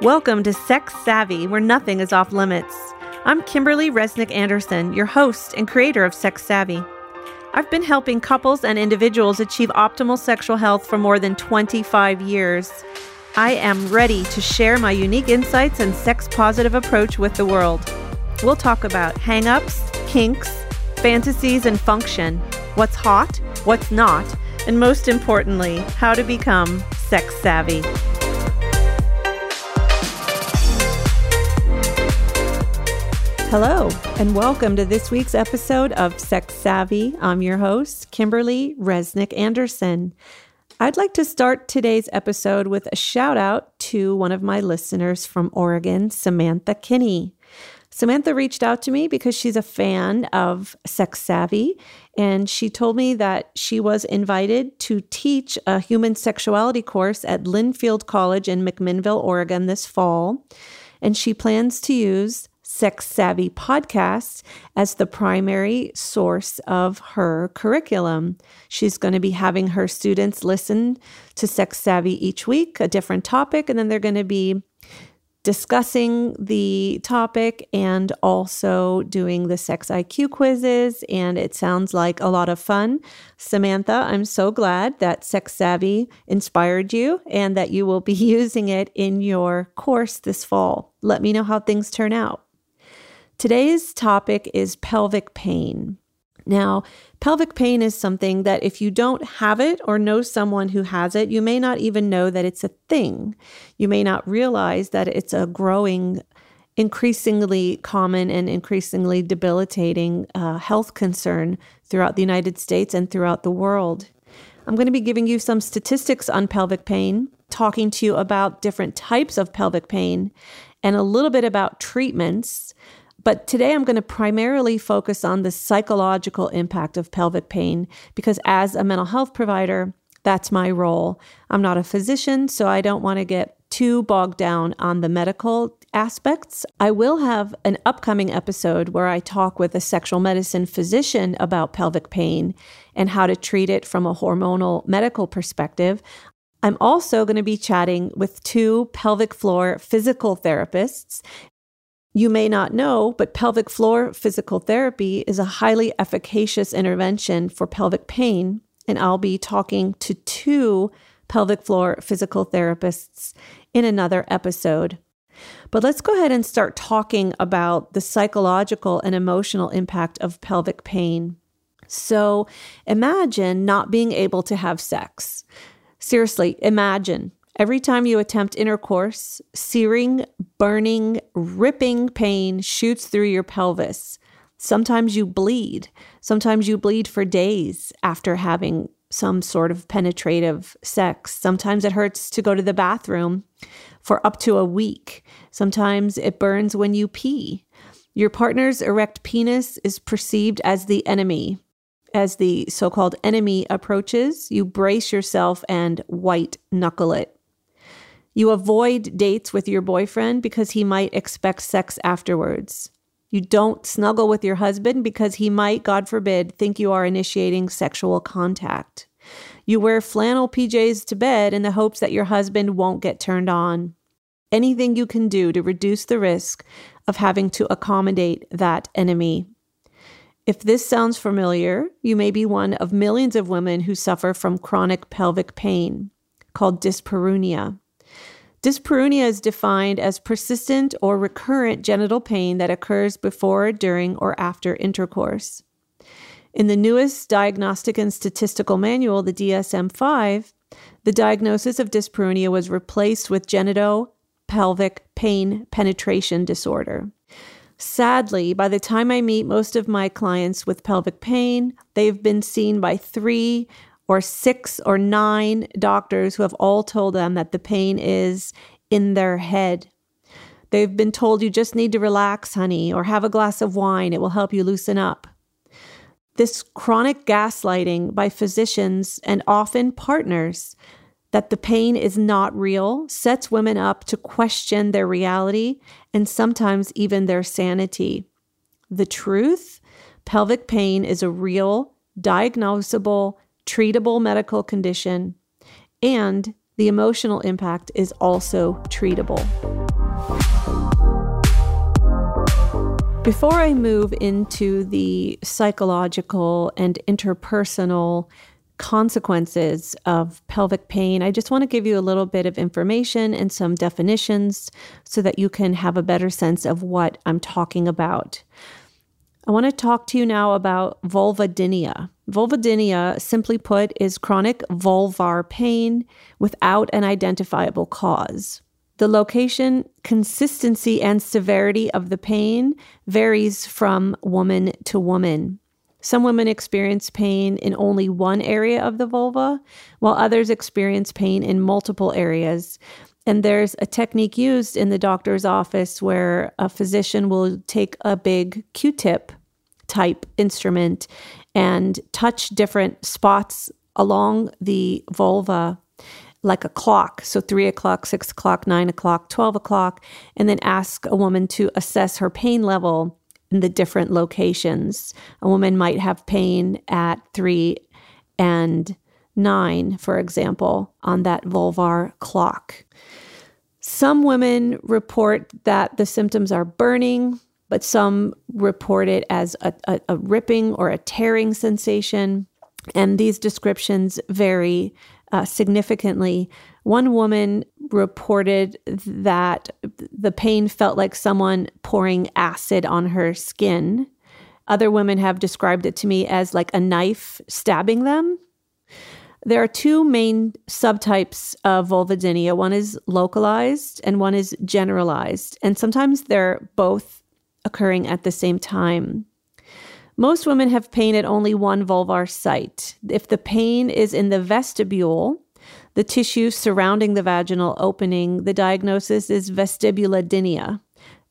Welcome to Sex Savvy, where nothing is off limits. I'm Kimberly Resnick Anderson, your host and creator of Sex Savvy. I've been helping couples and individuals achieve optimal sexual health for more than 25 years. I am ready to share my unique insights and sex positive approach with the world. We'll talk about hangups, kinks, fantasies, and function, what's hot, what's not, and most importantly, how to become sex savvy. Hello, and welcome to this week's episode of Sex Savvy. I'm your host, Kimberly Resnick Anderson. I'd like to start today's episode with a shout out to one of my listeners from Oregon, Samantha Kinney. Samantha reached out to me because she's a fan of Sex Savvy, and she told me that she was invited to teach a human sexuality course at Linfield College in McMinnville, Oregon this fall. And she plans to use Sex Savvy podcast as the primary source of her curriculum. She's going to be having her students listen to Sex Savvy each week, a different topic, and then they're going to be discussing the topic and also doing the sex IQ quizzes. And it sounds like a lot of fun. Samantha, I'm so glad that Sex Savvy inspired you and that you will be using it in your course this fall. Let me know how things turn out. Today's topic is pelvic pain. Now, pelvic pain is something that if you don't have it or know someone who has it, you may not even know that it's a thing. You may not realize that it's a growing, increasingly common, and increasingly debilitating uh, health concern throughout the United States and throughout the world. I'm going to be giving you some statistics on pelvic pain, talking to you about different types of pelvic pain, and a little bit about treatments but today I'm going to primarily focus on the psychological impact of pelvic pain because, as a mental health provider, that's my role. I'm not a physician, so I don't want to get too bogged down on the medical aspects. I will have an upcoming episode where I talk with a sexual medicine physician about pelvic pain and how to treat it from a hormonal medical perspective. I'm also going to be chatting with two pelvic floor physical therapists you may not know, but pelvic floor physical therapy is a highly efficacious intervention for pelvic pain. And I'll be talking to two pelvic floor physical therapists in another episode. But let's go ahead and start talking about the psychological and emotional impact of pelvic pain. So imagine not being able to have sex. Seriously, imagine Every time you attempt intercourse, searing, burning, ripping pain shoots through your pelvis. Sometimes you bleed. Sometimes you bleed for days after having some sort of penetrative sex. Sometimes it hurts to go to the bathroom for up to a week. Sometimes it burns when you pee. Your partner's erect penis is perceived as the enemy. As the so called enemy approaches, you brace yourself and white knuckle it. You avoid dates with your boyfriend because he might expect sex afterwards. You don't snuggle with your husband because he might, God forbid, think you are initiating sexual contact. You wear flannel PJs to bed in the hopes that your husband won't get turned on. Anything you can do to reduce the risk of having to accommodate that enemy. If this sounds familiar, you may be one of millions of women who suffer from chronic pelvic pain called dyspareunia. Dyspareunia is defined as persistent or recurrent genital pain that occurs before, during, or after intercourse. In the newest Diagnostic and Statistical Manual, the DSM 5, the diagnosis of dyspareunia was replaced with genitopelvic pain penetration disorder. Sadly, by the time I meet most of my clients with pelvic pain, they've been seen by three or six or nine doctors who have all told them that the pain is in their head. They've been told you just need to relax, honey, or have a glass of wine. It will help you loosen up. This chronic gaslighting by physicians and often partners that the pain is not real sets women up to question their reality and sometimes even their sanity. The truth pelvic pain is a real, diagnosable, treatable medical condition, and the emotional impact is also treatable. Before I move into the psychological and interpersonal consequences of pelvic pain, I just want to give you a little bit of information and some definitions so that you can have a better sense of what I'm talking about. I want to talk to you now about vulvodynia. Vulvodynia, simply put, is chronic vulvar pain without an identifiable cause. The location, consistency, and severity of the pain varies from woman to woman. Some women experience pain in only one area of the vulva, while others experience pain in multiple areas. And there's a technique used in the doctor's office where a physician will take a big Q tip type instrument and touch different spots along the vulva like a clock. So three o'clock, six o'clock, nine o'clock, 12 o'clock, and then ask a woman to assess her pain level in the different locations. A woman might have pain at three and nine, for example, on that vulvar clock. Some women report that the symptoms are burning, but some report it as a, a, a ripping or a tearing sensation. And these descriptions vary uh, significantly. One woman reported that the pain felt like someone pouring acid on her skin. Other women have described it to me as like a knife stabbing them. There are two main subtypes of vulvodynia. One is localized and one is generalized. And sometimes they're both occurring at the same time. Most women have pain at only one vulvar site. If the pain is in the vestibule, the tissue surrounding the vaginal opening, the diagnosis is vestibulodynia.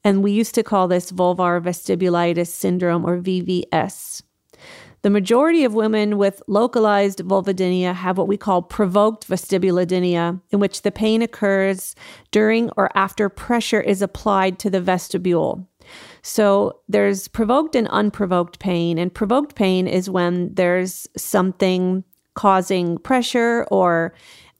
And we used to call this vulvar vestibulitis syndrome or VVS. The majority of women with localized vulvodynia have what we call provoked vestibulodynia, in which the pain occurs during or after pressure is applied to the vestibule. So there's provoked and unprovoked pain. And provoked pain is when there's something causing pressure or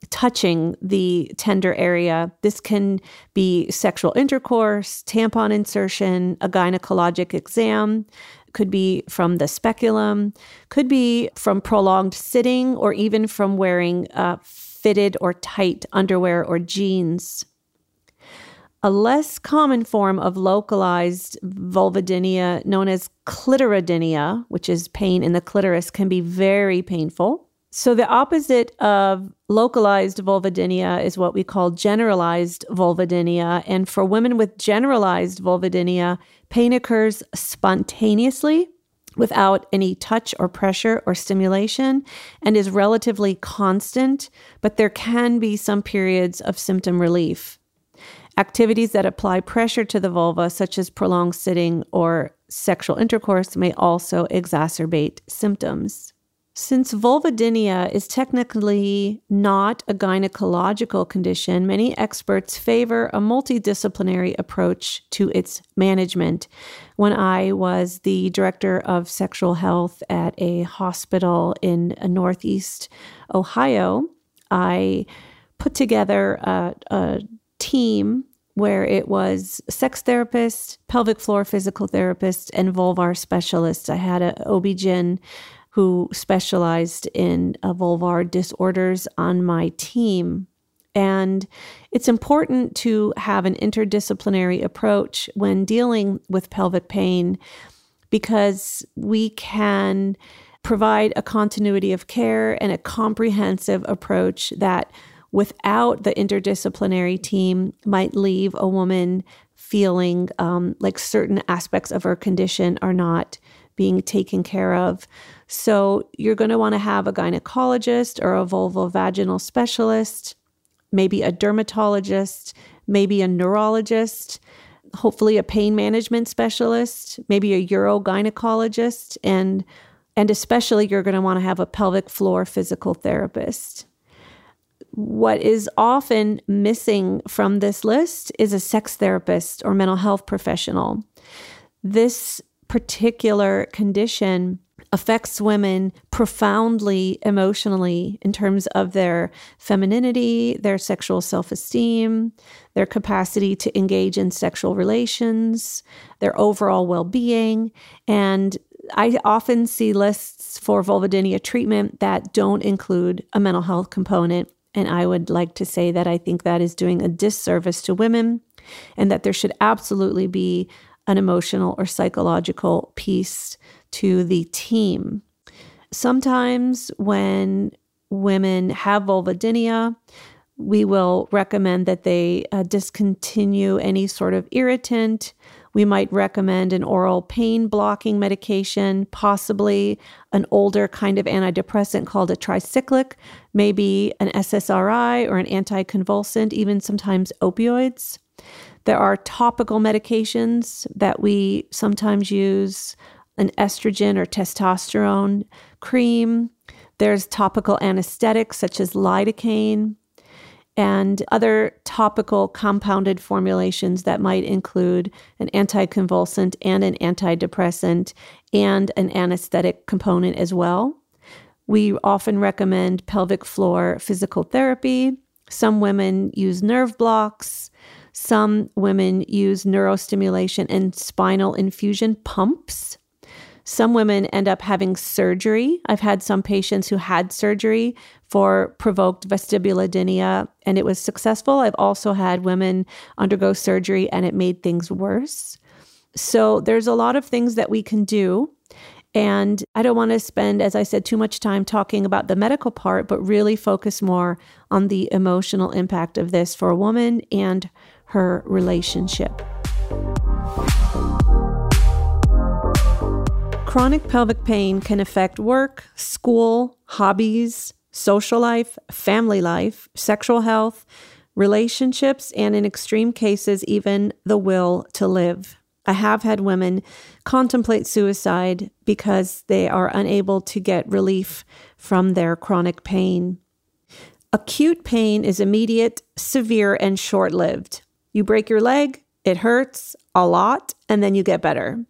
touching the tender area. This can be sexual intercourse, tampon insertion, a gynecologic exam, could be from the speculum, could be from prolonged sitting, or even from wearing uh, fitted or tight underwear or jeans. A less common form of localized vulvodynia, known as clitoridynia, which is pain in the clitoris, can be very painful. So, the opposite of localized vulvodynia is what we call generalized vulvodynia. And for women with generalized vulvodynia, pain occurs spontaneously without any touch or pressure or stimulation and is relatively constant, but there can be some periods of symptom relief. Activities that apply pressure to the vulva, such as prolonged sitting or sexual intercourse, may also exacerbate symptoms. Since vulvodynia is technically not a gynecological condition, many experts favor a multidisciplinary approach to its management. When I was the director of sexual health at a hospital in Northeast Ohio, I put together a, a team where it was sex therapist, pelvic floor physical therapist, and vulvar specialist. I had a OB-GYN who specialized in uh, vulvar disorders on my team. And it's important to have an interdisciplinary approach when dealing with pelvic pain because we can provide a continuity of care and a comprehensive approach that without the interdisciplinary team might leave a woman feeling um, like certain aspects of her condition are not being taken care of. So you're going to want to have a gynecologist or a vulvovaginal specialist, maybe a dermatologist, maybe a neurologist, hopefully a pain management specialist, maybe a urogynecologist, and and especially you're going to want to have a pelvic floor physical therapist what is often missing from this list is a sex therapist or mental health professional. This particular condition affects women profoundly emotionally in terms of their femininity, their sexual self esteem, their capacity to engage in sexual relations, their overall well being. And I often see lists for vulvodynia treatment that don't include a mental health component. And I would like to say that I think that is doing a disservice to women and that there should absolutely be an emotional or psychological piece to the team. Sometimes when women have vulvodynia, we will recommend that they uh, discontinue any sort of irritant. We might recommend an oral pain blocking medication, possibly an older kind of antidepressant called a tricyclic, maybe an SSRI or an anticonvulsant, even sometimes opioids. There are topical medications that we sometimes use an estrogen or testosterone cream. There's topical anesthetics such as lidocaine and other topical compounded formulations that might include an anticonvulsant and an antidepressant and an anesthetic component as well. We often recommend pelvic floor physical therapy. Some women use nerve blocks. Some women use neurostimulation and spinal infusion pumps. Some women end up having surgery. I've had some patients who had surgery for provoked vestibulodynia and it was successful. I've also had women undergo surgery and it made things worse. So there's a lot of things that we can do. And I don't want to spend, as I said, too much time talking about the medical part, but really focus more on the emotional impact of this for a woman and her relationship. Chronic pelvic pain can affect work, school, hobbies, social life, family life, sexual health, relationships, and in extreme cases, even the will to live. I have had women contemplate suicide because they are unable to get relief from their chronic pain. Acute pain is immediate, severe, and short lived. You break your leg, it hurts a lot, and then you get better.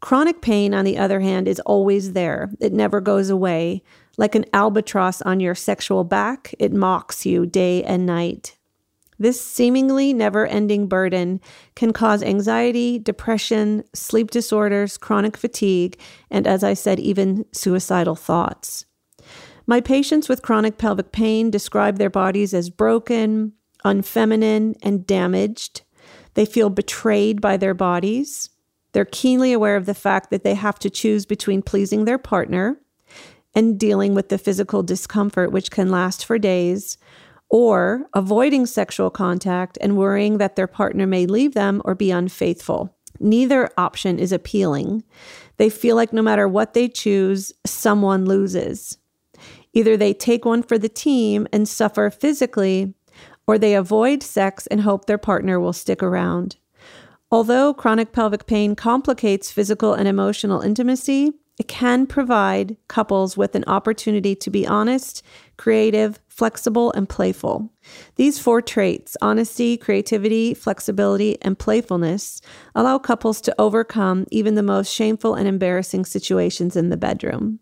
Chronic pain, on the other hand, is always there. It never goes away. Like an albatross on your sexual back, it mocks you day and night. This seemingly never ending burden can cause anxiety, depression, sleep disorders, chronic fatigue, and as I said, even suicidal thoughts. My patients with chronic pelvic pain describe their bodies as broken, unfeminine, and damaged. They feel betrayed by their bodies. They're keenly aware of the fact that they have to choose between pleasing their partner and dealing with the physical discomfort, which can last for days, or avoiding sexual contact and worrying that their partner may leave them or be unfaithful. Neither option is appealing. They feel like no matter what they choose, someone loses. Either they take one for the team and suffer physically, or they avoid sex and hope their partner will stick around. Although chronic pelvic pain complicates physical and emotional intimacy, it can provide couples with an opportunity to be honest, creative, flexible, and playful. These four traits honesty, creativity, flexibility, and playfulness allow couples to overcome even the most shameful and embarrassing situations in the bedroom.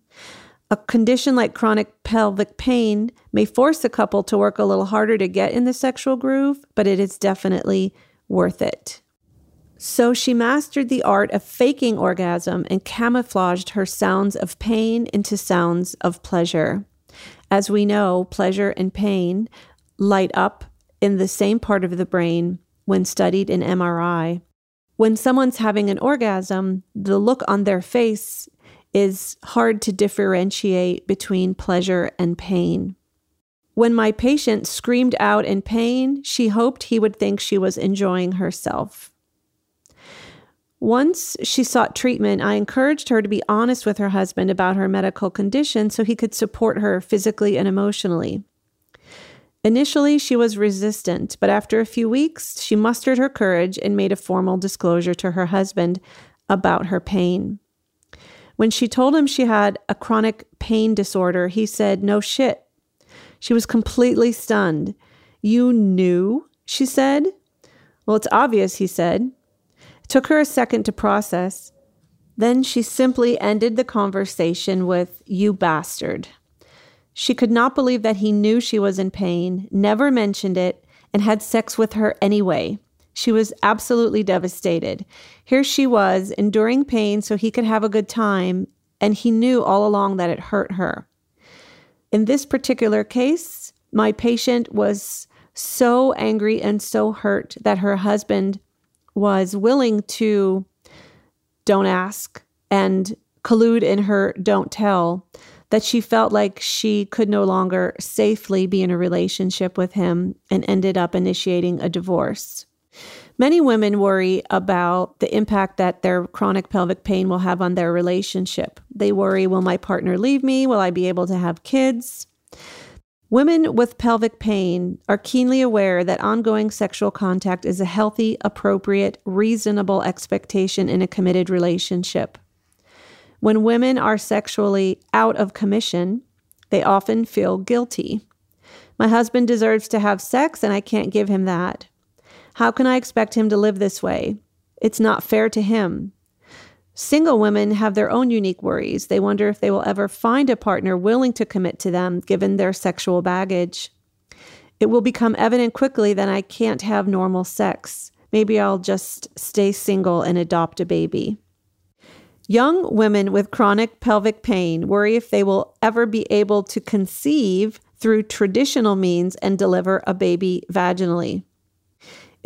A condition like chronic pelvic pain may force a couple to work a little harder to get in the sexual groove, but it is definitely worth it. So she mastered the art of faking orgasm and camouflaged her sounds of pain into sounds of pleasure. As we know, pleasure and pain light up in the same part of the brain when studied in MRI. When someone's having an orgasm, the look on their face is hard to differentiate between pleasure and pain. When my patient screamed out in pain, she hoped he would think she was enjoying herself. Once she sought treatment, I encouraged her to be honest with her husband about her medical condition so he could support her physically and emotionally. Initially, she was resistant, but after a few weeks, she mustered her courage and made a formal disclosure to her husband about her pain. When she told him she had a chronic pain disorder, he said, No shit. She was completely stunned. You knew? She said. Well, it's obvious, he said. Took her a second to process. Then she simply ended the conversation with, You bastard. She could not believe that he knew she was in pain, never mentioned it, and had sex with her anyway. She was absolutely devastated. Here she was, enduring pain so he could have a good time, and he knew all along that it hurt her. In this particular case, my patient was so angry and so hurt that her husband was willing to don't ask and collude in her don't tell that she felt like she could no longer safely be in a relationship with him and ended up initiating a divorce. Many women worry about the impact that their chronic pelvic pain will have on their relationship. They worry, will my partner leave me? Will I be able to have kids? Women with pelvic pain are keenly aware that ongoing sexual contact is a healthy, appropriate, reasonable expectation in a committed relationship. When women are sexually out of commission, they often feel guilty. My husband deserves to have sex and I can't give him that. How can I expect him to live this way? It's not fair to him. Single women have their own unique worries. They wonder if they will ever find a partner willing to commit to them given their sexual baggage. It will become evident quickly that I can't have normal sex. Maybe I'll just stay single and adopt a baby. Young women with chronic pelvic pain worry if they will ever be able to conceive through traditional means and deliver a baby vaginally.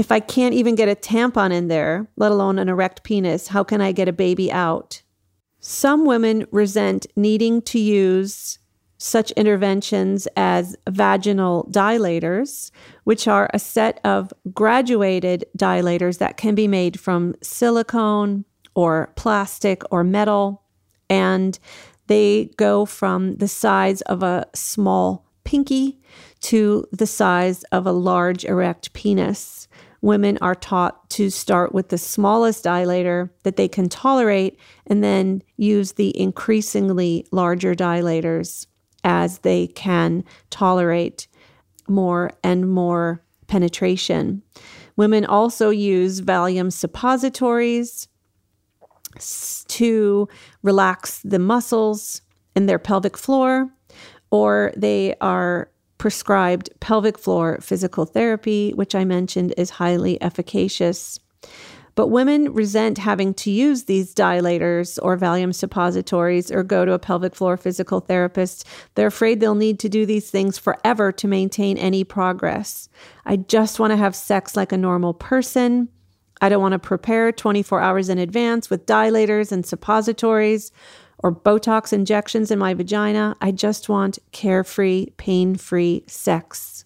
If I can't even get a tampon in there, let alone an erect penis, how can I get a baby out? Some women resent needing to use such interventions as vaginal dilators, which are a set of graduated dilators that can be made from silicone, or plastic or metal. And they go from the size of a small pinky to the size of a large erect penis. Women are taught to start with the smallest dilator that they can tolerate and then use the increasingly larger dilators as they can tolerate more and more penetration. Women also use Valium suppositories to relax the muscles in their pelvic floor, or they are prescribed pelvic floor physical therapy, which I mentioned is highly efficacious. But women resent having to use these dilators or Valium suppositories or go to a pelvic floor physical therapist. They're afraid they'll need to do these things forever to maintain any progress. I just want to have sex like a normal person. I don't want to prepare 24 hours in advance with dilators and suppositories or Botox injections in my vagina. I just want carefree, pain free sex.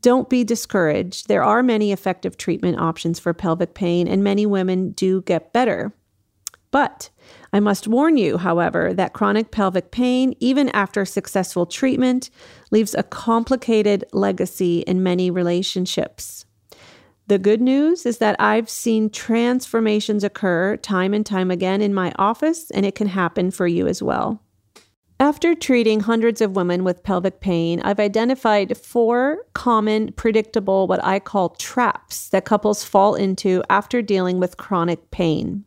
Don't be discouraged. There are many effective treatment options for pelvic pain, and many women do get better. But I must warn you, however, that chronic pelvic pain, even after successful treatment, leaves a complicated legacy in many relationships. The good news is that I've seen transformations occur time and time again in my office, and it can happen for you as well. After treating hundreds of women with pelvic pain, I've identified four common, predictable, what I call traps that couples fall into after dealing with chronic pain.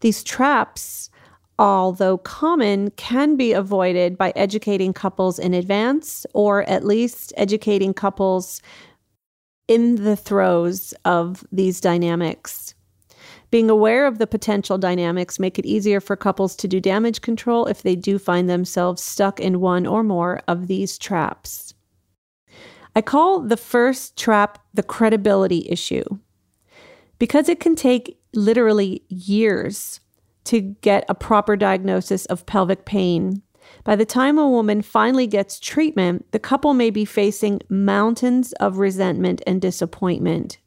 These traps, although common, can be avoided by educating couples in advance or at least educating couples in the throes of these dynamics. Being aware of the potential dynamics make it easier for couples to do damage control if they do find themselves stuck in one or more of these traps. I call the first trap the credibility issue because it can take literally years to get a proper diagnosis of pelvic pain by the time a woman finally gets treatment, the couple may be facing mountains of resentment and disappointment.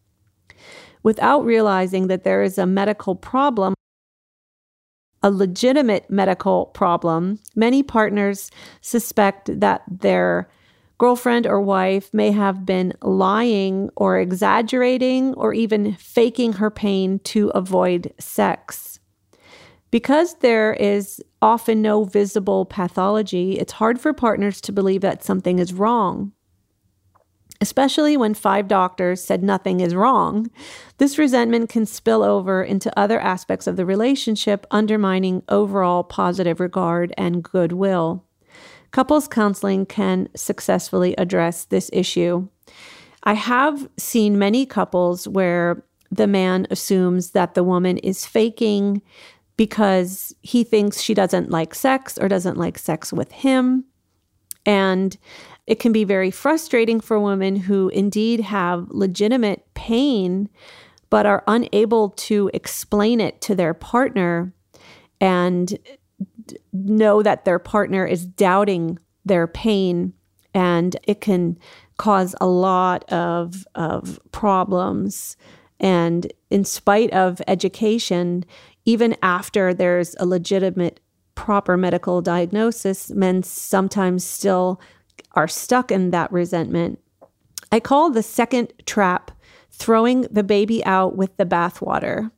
Without realizing that there is a medical problem, a legitimate medical problem, many partners suspect that their girlfriend or wife may have been lying or exaggerating or even faking her pain to avoid sex. Because there is often no visible pathology, it's hard for partners to believe that something is wrong. Especially when five doctors said nothing is wrong, this resentment can spill over into other aspects of the relationship, undermining overall positive regard and goodwill. Couples counseling can successfully address this issue. I have seen many couples where the man assumes that the woman is faking because he thinks she doesn't like sex or doesn't like sex with him. And it can be very frustrating for women who indeed have legitimate pain, but are unable to explain it to their partner and know that their partner is doubting their pain. And it can cause a lot of, of problems. And in spite of education, even after there's a legitimate, proper medical diagnosis, men sometimes still are stuck in that resentment. I call the second trap throwing the baby out with the bathwater.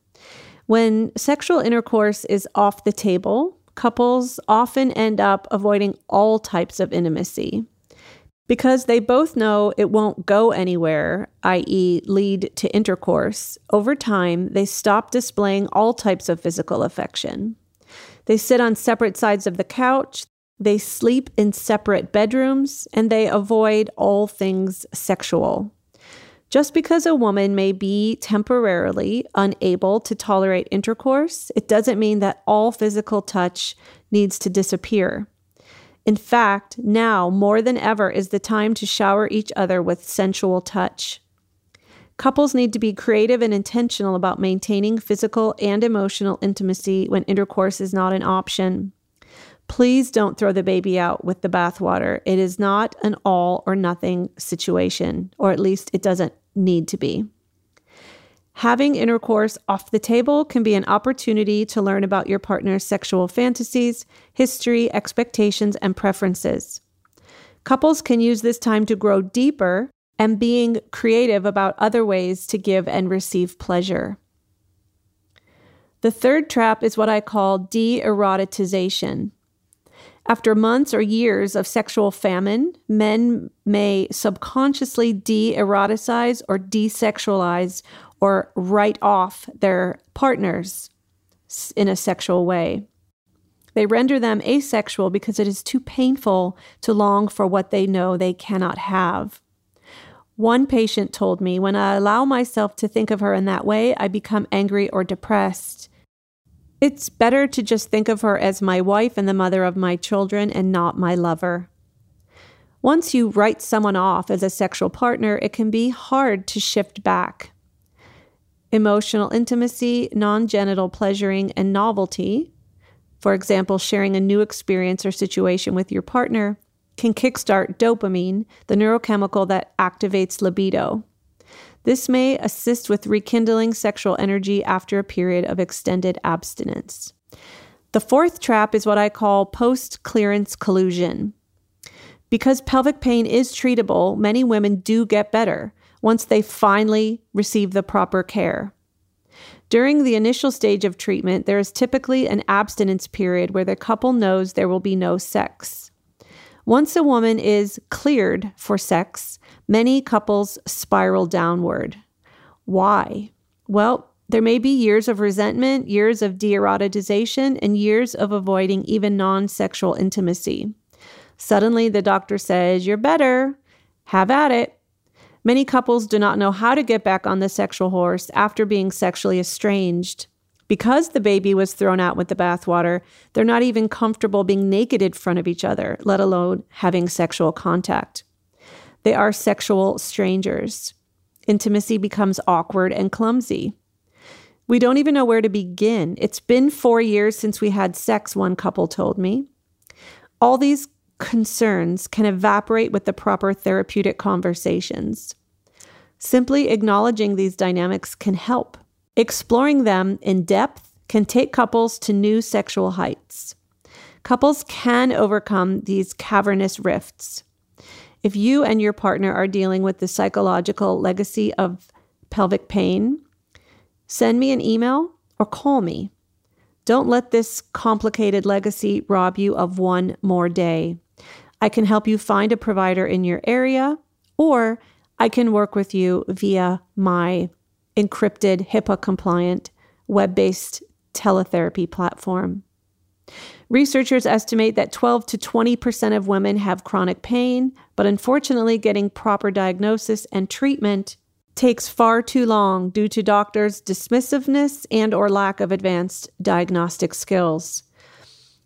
When sexual intercourse is off the table, couples often end up avoiding all types of intimacy. Because they both know it won't go anywhere, i.e., lead to intercourse, over time they stop displaying all types of physical affection. They sit on separate sides of the couch, they sleep in separate bedrooms, and they avoid all things sexual. Just because a woman may be temporarily unable to tolerate intercourse, it doesn't mean that all physical touch needs to disappear. In fact, now more than ever is the time to shower each other with sensual touch. Couples need to be creative and intentional about maintaining physical and emotional intimacy when intercourse is not an option. Please don't throw the baby out with the bathwater. It is not an all or nothing situation, or at least it doesn't need to be. Having intercourse off the table can be an opportunity to learn about your partner's sexual fantasies, history, expectations, and preferences. Couples can use this time to grow deeper and being creative about other ways to give and receive pleasure. The third trap is what I call de erotization. After months or years of sexual famine, men may subconsciously de eroticize or desexualize or write off their partners in a sexual way. They render them asexual because it is too painful to long for what they know they cannot have. One patient told me, when I allow myself to think of her in that way, I become angry or depressed. It's better to just think of her as my wife and the mother of my children and not my lover. Once you write someone off as a sexual partner, it can be hard to shift back. Emotional intimacy, non genital pleasuring, and novelty, for example, sharing a new experience or situation with your partner, can kickstart dopamine, the neurochemical that activates libido. This may assist with rekindling sexual energy after a period of extended abstinence. The fourth trap is what I call post clearance collusion. Because pelvic pain is treatable, many women do get better once they finally receive the proper care. During the initial stage of treatment, there is typically an abstinence period where the couple knows there will be no sex. Once a woman is cleared for sex, many couples spiral downward. Why? Well, there may be years of resentment, years of de-erotization, and years of avoiding even non sexual intimacy. Suddenly, the doctor says, You're better. Have at it. Many couples do not know how to get back on the sexual horse after being sexually estranged. Because the baby was thrown out with the bathwater, they're not even comfortable being naked in front of each other, let alone having sexual contact. They are sexual strangers. Intimacy becomes awkward and clumsy. We don't even know where to begin. It's been four years since we had sex, one couple told me. All these concerns can evaporate with the proper therapeutic conversations. Simply acknowledging these dynamics can help. Exploring them in depth can take couples to new sexual heights. Couples can overcome these cavernous rifts. If you and your partner are dealing with the psychological legacy of pelvic pain, send me an email or call me. Don't let this complicated legacy rob you of one more day. I can help you find a provider in your area, or I can work with you via my encrypted, HIPAA compliant, web based teletherapy platform. Researchers estimate that 12 to 20% of women have chronic pain, but unfortunately, getting proper diagnosis and treatment takes far too long due to doctors' dismissiveness and or lack of advanced diagnostic skills.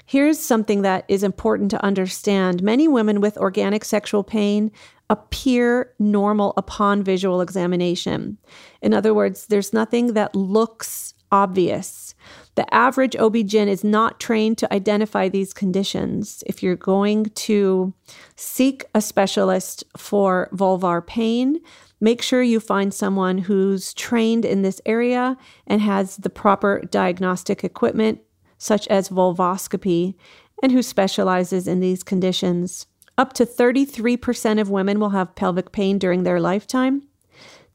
Here's something that is important to understand. Many women with organic sexual pain appear normal upon visual examination. In other words, there's nothing that looks obvious. The average OB-GYN is not trained to identify these conditions. If you're going to seek a specialist for vulvar pain, make sure you find someone who's trained in this area and has the proper diagnostic equipment, such as vulvoscopy, and who specializes in these conditions. Up to 33% of women will have pelvic pain during their lifetime.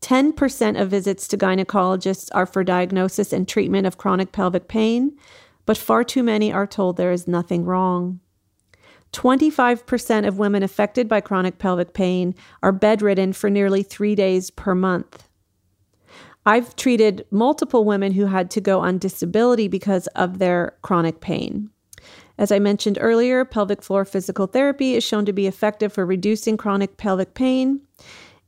10% of visits to gynecologists are for diagnosis and treatment of chronic pelvic pain, but far too many are told there is nothing wrong. 25% of women affected by chronic pelvic pain are bedridden for nearly three days per month. I've treated multiple women who had to go on disability because of their chronic pain. As I mentioned earlier, pelvic floor physical therapy is shown to be effective for reducing chronic pelvic pain.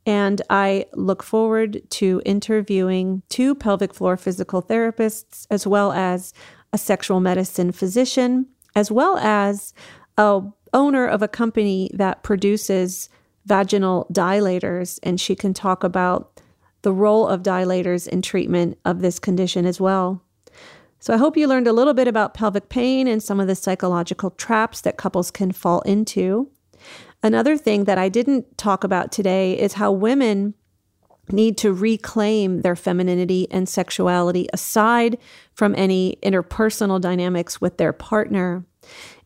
And I look forward to interviewing two pelvic floor physical therapists, as well as a sexual medicine physician, as well as a owner of a company that produces vaginal dilators. And she can talk about the role of dilators in treatment of this condition as well. So I hope you learned a little bit about pelvic pain and some of the psychological traps that couples can fall into. Another thing that I didn't talk about today is how women need to reclaim their femininity and sexuality aside from any interpersonal dynamics with their partner.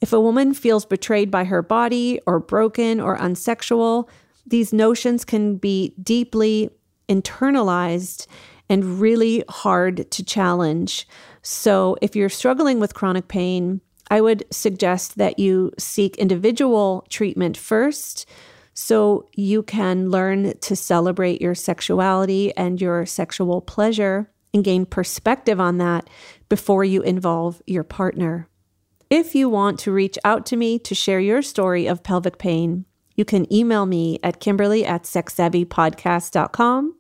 If a woman feels betrayed by her body or broken or unsexual, these notions can be deeply internalized and really hard to challenge. So, if you're struggling with chronic pain, I would suggest that you seek individual treatment first so you can learn to celebrate your sexuality and your sexual pleasure and gain perspective on that before you involve your partner. If you want to reach out to me to share your story of pelvic pain, you can email me at kimberly at sexsavvypodcast.com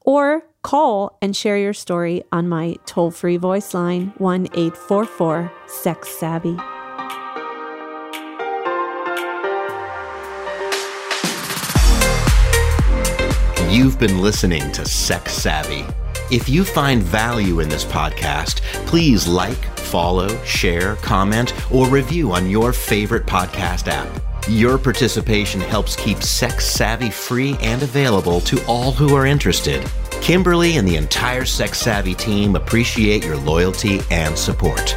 or Call and share your story on my toll free voice line 1 844 Sex Savvy. You've been listening to Sex Savvy. If you find value in this podcast, please like, follow, share, comment, or review on your favorite podcast app. Your participation helps keep Sex Savvy free and available to all who are interested. Kimberly and the entire Sex Savvy team appreciate your loyalty and support.